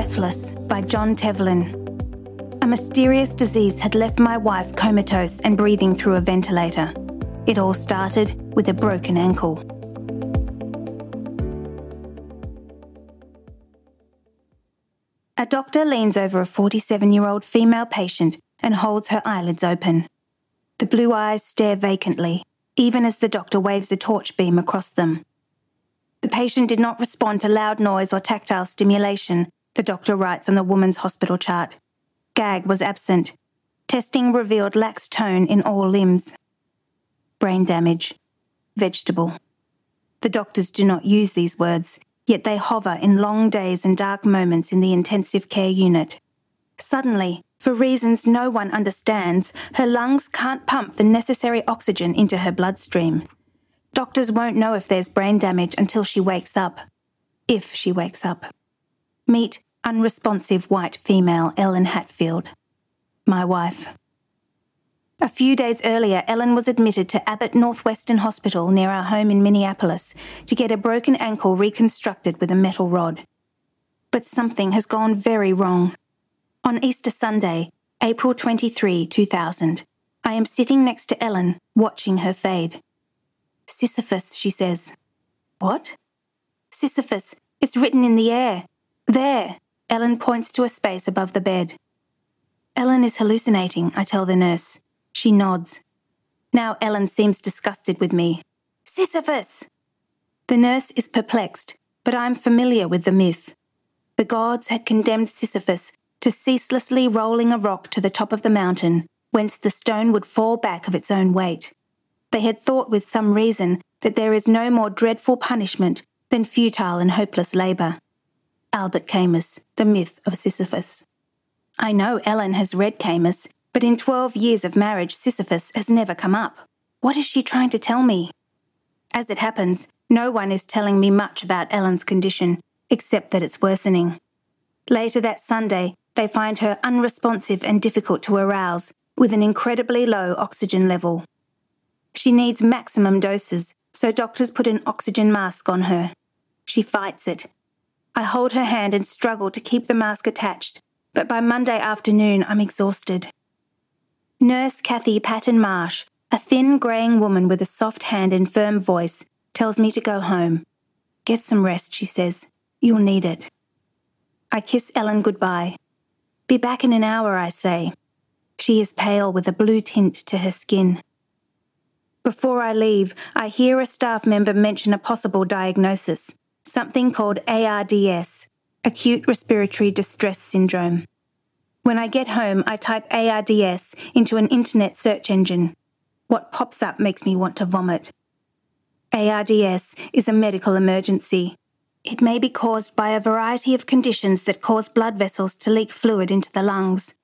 Breathless by Jon Tevlin. A mysterious disease had left my wife comatose and breathing through a ventilator. It all started with a broken ankle. A doctor leans over a 47 year old female patient and holds her eyelids open. The blue eyes stare vacantly, even as the doctor waves a torch beam across them. The patient did not respond to loud noise or tactile stimulation, the doctor writes on the woman's hospital chart. Gag was absent. Testing revealed lax tone in all limbs. Brain damage. Vegetable. The doctors do not use these words, yet they hover in long days and dark moments in the intensive care unit. Suddenly, for reasons no one understands, her lungs can't pump the necessary oxygen into her bloodstream. Doctors won't know if there's brain damage until she wakes up. If she wakes up. Meet unresponsive white female Ellen Hatfield, my wife. A few days earlier, Ellen was admitted to Abbott Northwestern Hospital near our home in Minneapolis to get a broken ankle reconstructed with a metal rod. But something has gone very wrong. On Easter Sunday, April 23, 2000, I am sitting next to Ellen, watching her fade. Sisyphus, she says. What? Sisyphus. It's written in the air. There. Ellen points to a space above the bed. Ellen is hallucinating, I tell the nurse. She nods. Now Ellen seems disgusted with me. Sisyphus! The nurse is perplexed, but I'm familiar with the myth. The gods had condemned Sisyphus to ceaselessly rolling a rock to the top of the mountain, whence the stone would fall back of its own weight. They had thought with some reason that there is no more dreadful punishment than futile and hopeless labour. Albert Camus, The Myth of Sisyphus. I know Ellen has read Camus, but in 12 years of marriage, Sisyphus has never come up. What is she trying to tell me? As it happens, no one is telling me much about Ellen's condition, except that it's worsening. Later that Sunday, they find her unresponsive and difficult to arouse, with an incredibly low oxygen level. She needs maximum doses, so doctors put an oxygen mask on her. She fights it. I hold her hand and struggle to keep the mask attached, but by Monday afternoon I'm exhausted. Nurse Kathy Patton Marsh, a thin, greying woman with a soft hand and firm voice, tells me to go home. Get some rest, she says. You'll need it. I kiss Ellen goodbye. Be back in an hour, I say. She is pale with a blue tint to her skin. Before I leave, I hear a staff member mention a possible diagnosis, something called ARDS, acute respiratory distress syndrome. When I get home, I type ARDS into an internet search engine. What pops up makes me want to vomit. ARDS is a medical emergency. It may be caused by a variety of conditions that cause blood vessels to leak fluid into the lungs.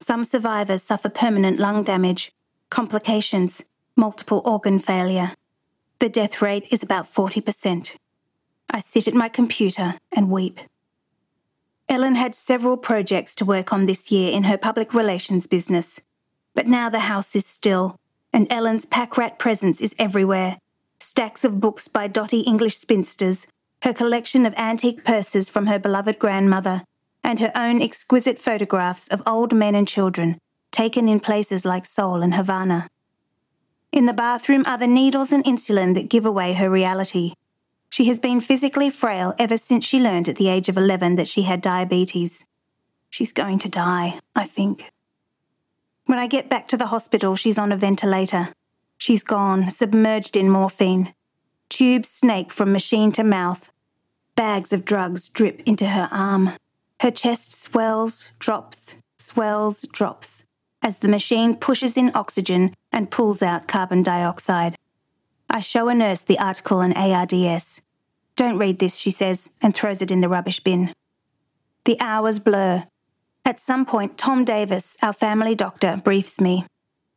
Some survivors suffer permanent lung damage, complications, multiple organ failure. The death rate is about 40%. I sit at my computer and weep. Ellen had several projects to work on this year in her public relations business, but now the house is still, and Ellen's pack rat presence is everywhere. Stacks of books by dotty English spinsters, her collection of antique purses from her beloved grandmother, and her own exquisite photographs of old men and children, taken in places like Seoul and Havana. In the bathroom are the needles and insulin that give away her reality. She has been physically frail ever since she learned at the age of 11 that she had diabetes. She's going to die, I think. When I get back to the hospital, she's on a ventilator. She's gone, submerged in morphine. Tubes snake from machine to mouth. Bags of drugs drip into her arm. Her chest swells, drops, swells, drops as the machine pushes in oxygen and pulls out carbon dioxide. I show a nurse the article on ARDS. Don't read this, she says, and throws it in the rubbish bin. The hours blur. At some point, Tom Davis, our family doctor, briefs me.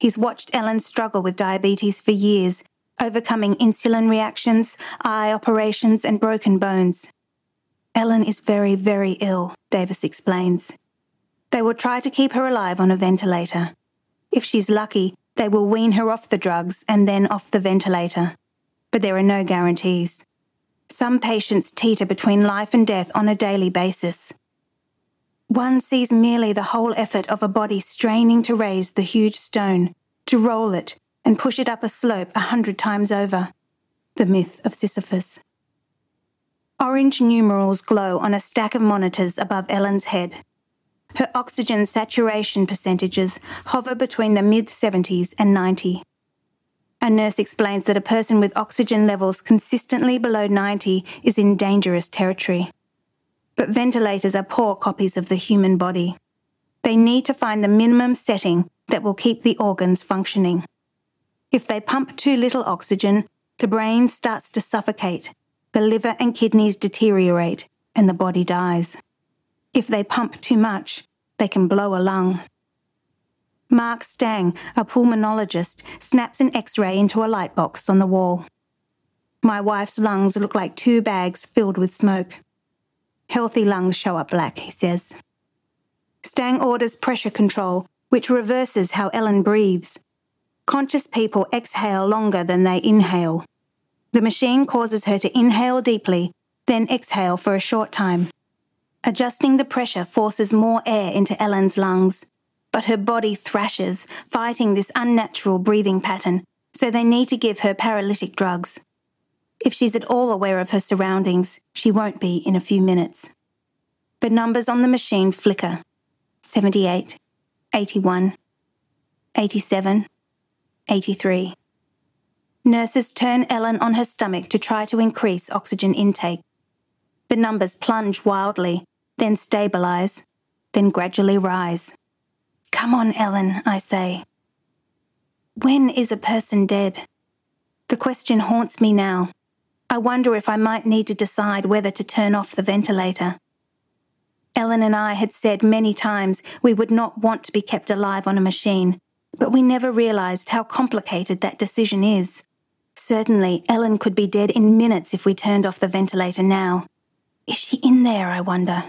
He's watched Ellen struggle with diabetes for years, overcoming insulin reactions, eye operations, and broken bones. Ellen is very, very ill, Davis explains. They will try to keep her alive on a ventilator. If she's lucky, they will wean her off the drugs and then off the ventilator. But there are no guarantees. Some patients teeter between life and death on a daily basis. One sees merely the whole effort of a body straining to raise the huge stone, to roll it and push it up a slope a hundred times over. The myth of Sisyphus. Orange numerals glow on a stack of monitors above Ellen's head. Her oxygen saturation percentages hover between the mid 70s and 90. A nurse explains that a person with oxygen levels consistently below 90 is in dangerous territory. But ventilators are poor copies of the human body. They need to find the minimum setting that will keep the organs functioning. If they pump too little oxygen, the brain starts to suffocate, the liver and kidneys deteriorate, and the body dies. If they pump too much, they can blow a lung. Mark Stang, a pulmonologist, snaps an x ray into a light box on the wall. My wife's lungs look like two bags filled with smoke. Healthy lungs show up black, he says. Stang orders pressure control, which reverses how Ellen breathes. Conscious people exhale longer than they inhale. The machine causes her to inhale deeply, then exhale for a short time. Adjusting the pressure forces more air into Ellen's lungs, but her body thrashes, fighting this unnatural breathing pattern, so they need to give her paralytic drugs. If she's at all aware of her surroundings, she won't be in a few minutes. The numbers on the machine flicker 78, 81, 87, 83. Nurses turn Ellen on her stomach to try to increase oxygen intake. The numbers plunge wildly, then stabilize, then gradually rise. Come on, Ellen, I say. When is a person dead? The question haunts me now. I wonder if I might need to decide whether to turn off the ventilator. Ellen and I had said many times we would not want to be kept alive on a machine, but we never realised how complicated that decision is. Certainly, Ellen could be dead in minutes if we turned off the ventilator now. Is she in there, I wonder?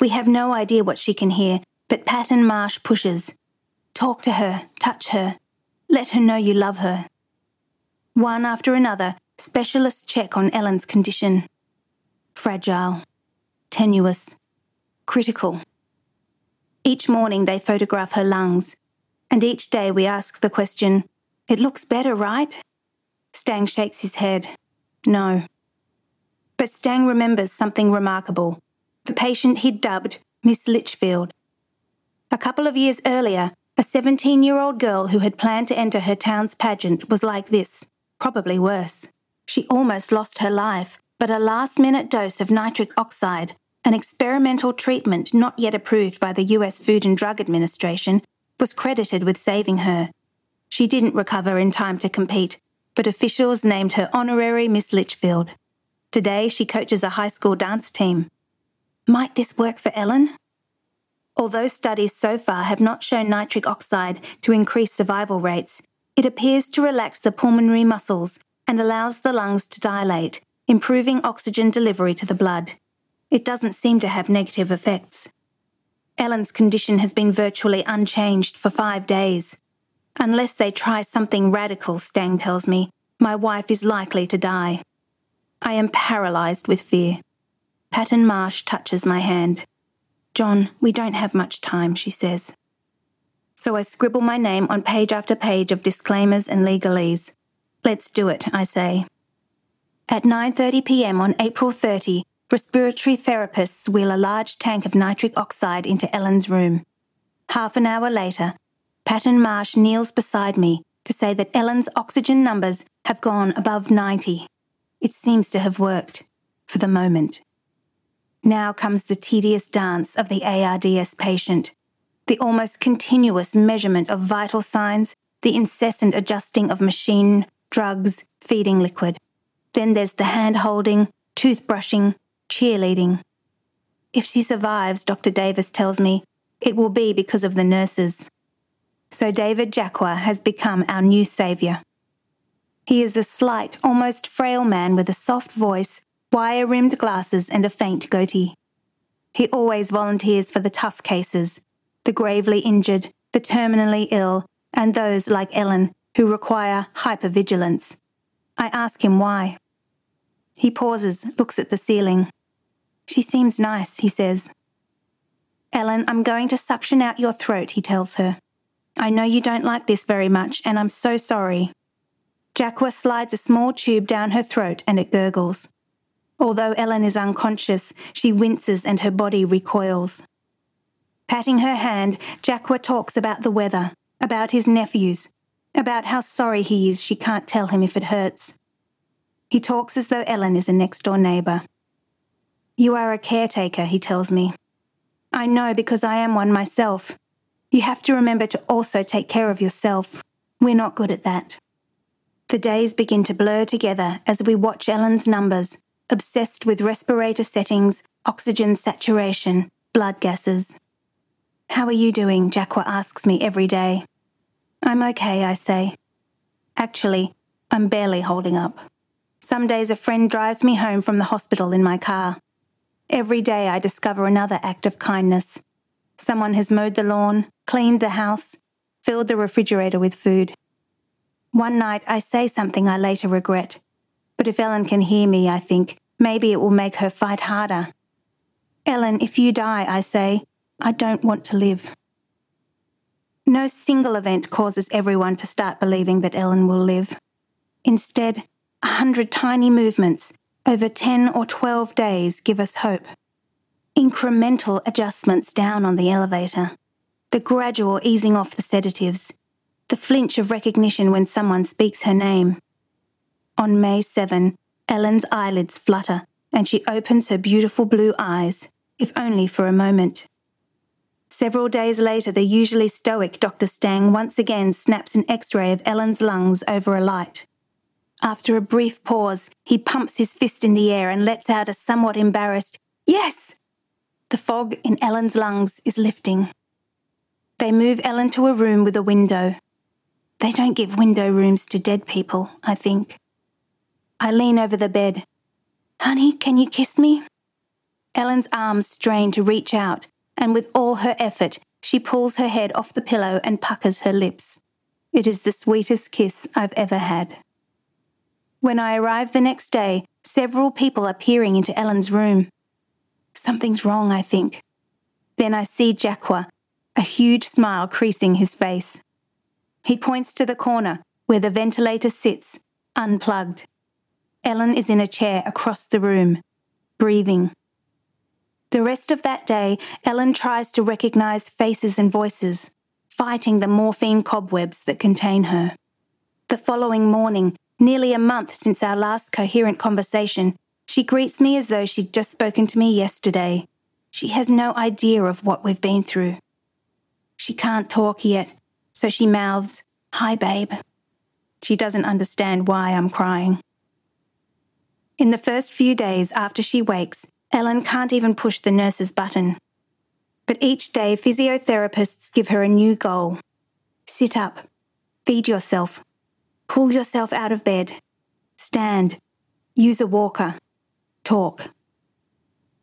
We have no idea what she can hear, but Patton Marsh pushes. Talk to her, touch her, let her know you love her. One after another, specialists check on Ellen's condition. Fragile, tenuous, critical. Each morning they photograph her lungs, and each day we ask the question, It looks better, right? Stang shakes his head. No. But Stang remembers something remarkable the patient he'd dubbed Miss Litchfield. A couple of years earlier, a 17 year old girl who had planned to enter her town's pageant was like this, probably worse. She almost lost her life, but a last minute dose of nitric oxide, an experimental treatment not yet approved by the US Food and Drug Administration, was credited with saving her. She didn't recover in time to compete, but officials named her honorary Miss Litchfield. Today, she coaches a high school dance team. Might this work for Ellen? Although studies so far have not shown nitric oxide to increase survival rates, it appears to relax the pulmonary muscles and allows the lungs to dilate, improving oxygen delivery to the blood. It doesn't seem to have negative effects. Ellen's condition has been virtually unchanged for five days. Unless they try something radical, Stang tells me, my wife is likely to die. I am paralysed with fear. Patton Marsh touches my hand. Jon, we don't have much time, she says. So I scribble my name on page after page of disclaimers and legalese. Let's do it, I say. At 9:30 p.m. on April 30, respiratory therapists wheel a large tank of nitric oxide into Ellen's room. Half an hour later, Patton Marsh kneels beside me to say that Ellen's oxygen numbers have gone above 90. It seems to have worked, for the moment. Now comes the tedious dance of the ARDS patient, the almost continuous measurement of vital signs, the incessant adjusting of machine, drugs, feeding liquid. Then there's the hand holding, toothbrushing, cheerleading. If she survives, Dr. Davis tells me, it will be because of the nurses. So David Jaqua has become our new saviour. He is a slight, almost frail man with a soft voice wire rimmed glasses, and a faint goatee. He always volunteers for the tough cases, the gravely injured, the terminally ill, and those like Ellen who require hypervigilance. I ask him why. He pauses, looks at the ceiling. She seems nice, he says. Ellen, I'm going to suction out your throat, he tells her. I know you don't like this very much, and I'm so sorry. Jaqua slides a small tube down her throat and it gurgles. Although Ellen is unconscious, she winces and her body recoils. Patting her hand, Jaqua talks about the weather, about his nephews, about how sorry he is she can't tell him if it hurts. He talks as though Ellen is a next door neighbour. You are a caretaker, he tells me. I know because I am one myself. You have to remember to also take care of yourself. We're not good at that. The days begin to blur together as we watch Ellen's numbers, obsessed with respirator settings, oxygen saturation, blood gases. How are you doing? Jaqua asks me every day. I'm okay, I say. Actually, I'm barely holding up. Some days a friend drives me home from the hospital in my car. Every day I discover another act of kindness. Someone has mowed the lawn, cleaned the house, filled the refrigerator with food. One night I say something I later regret, but if Ellen can hear me, I think, maybe it will make her fight harder. Ellen, if you die, I say, I don't want to live. No single event causes everyone to start believing that Ellen will live. Instead, a hundred tiny movements over 10 or 12 days give us hope. Incremental adjustments down on the ventilator, the gradual easing off the sedatives, the flinch of recognition when someone speaks her name. On May 7, Ellen's eyelids flutter and she opens her beautiful blue eyes, if only for a moment. Several days later, the usually stoic Dr. Stang once again snaps an x ray of Ellen's lungs over a light. After a brief pause, he pumps his fist in the air and lets out a somewhat embarrassed, Yes! The fog in Ellen's lungs is lifting. They move Ellen to a room with a window. They don't give window rooms to dead people, I think. I lean over the bed. Honey, can you kiss me? Ellen's arms strain to reach out, and with all her effort, she pulls her head off the pillow and puckers her lips. It is the sweetest kiss I've ever had. When I arrive the next day, several people are peering into Ellen's room. Something's wrong, I think. Then I see Jaqua, a huge smile creasing his face. He points to the corner where the ventilator sits, unplugged. Ellen is in a chair across the room, breathing. The rest of that day, Ellen tries to recognize faces and voices, fighting the morphine cobwebs that contain her. The following morning, nearly a month since our last coherent conversation, she greets me as though she'd just spoken to me yesterday. She has no idea of what we've been through. She can't talk yet, so she mouths, Hi, babe. She doesn't understand why I'm crying. In the first few days after she wakes, Ellen can't even push the nurse's button. But each day, physiotherapists give her a new goal sit up, feed yourself, pull yourself out of bed, stand, use a walker, talk.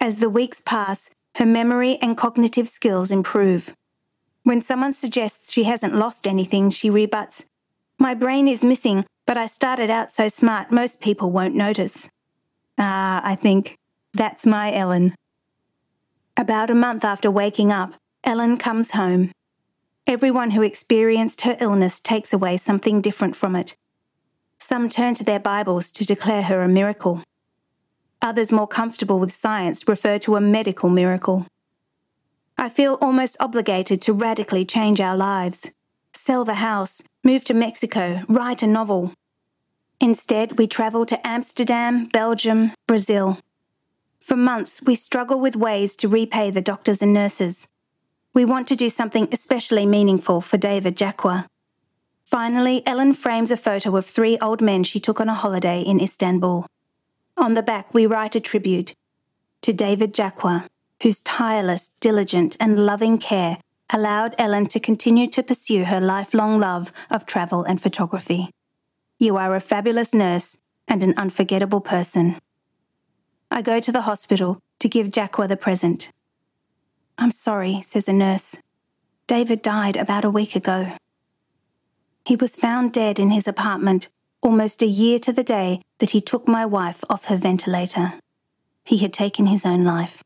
As the weeks pass, her memory and cognitive skills improve. When someone suggests she hasn't lost anything, she rebuts, My brain is missing, but I started out so smart most people won't notice. Ah, I think, that's my Ellen. About a month after waking up, Ellen comes home. Everyone who experienced her illness takes away something different from it. Some turn to their Bibles to declare her a miracle. Others, more comfortable with science, refer to a medical miracle. I feel almost obligated to radically change our lives. Sell the house, move to Mexico, write a novel. Instead, we travel to Amsterdam, Belgium, Brazil. For months, we struggle with ways to repay the doctors and nurses. We want to do something especially meaningful for David Jaqua. Finally, Ellen frames a photo of three old men she took on a holiday in Istanbul. On the back, we write a tribute to David Jaqua, whose tireless, diligent, and loving care allowed Ellen to continue to pursue her lifelong love of travel and photography. You are a fabulous nurse and an unforgettable person. I go to the hospital to give Jaqua the present. I'm sorry, says a nurse. David died about a week ago. He was found dead in his apartment almost a year to the day that he took my wife off her ventilator. He had taken his own life.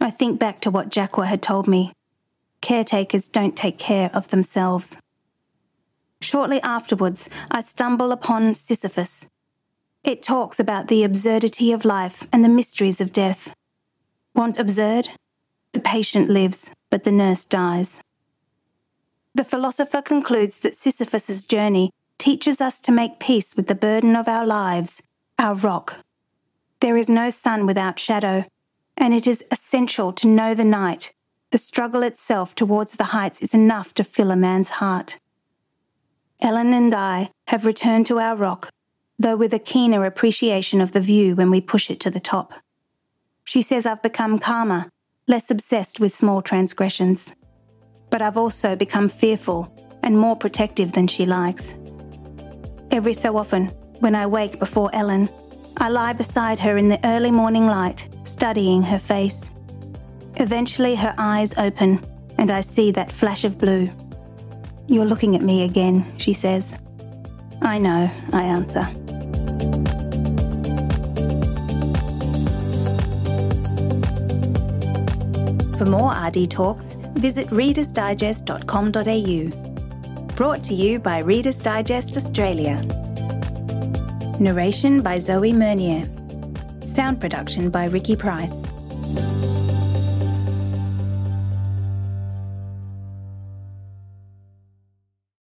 I think back to what Jaqua had told me. Caretakers don't take care of themselves. Shortly afterwards, I stumble upon Sisyphus. It talks about the absurdity of life and the mysteries of death. Want absurd? The patient lives, but the nurse dies. The philosopher concludes that Sisyphus's journey teaches us to make peace with the burden of our lives, our rock. There is no sun without shadow, and it is essential to know the night. The struggle itself towards the heights is enough to fill a man's heart. Ellen and I have returned to our rock, though with a keener appreciation of the view when we push it to the top. She says I've become calmer, less obsessed with small transgressions. But I've also become fearful and more protective than she likes. Every so often, when I wake before Ellen, I lie beside her in the early morning light, studying her face. Eventually, her eyes open, and I see that flash of blue. You're looking at me again, she says. I know, I answer. For more RD talks, visit readersdigest.com.au. Brought to you by Reader's Digest Australia. Narration by Zoe Meunier. Sound production by Ricky Price.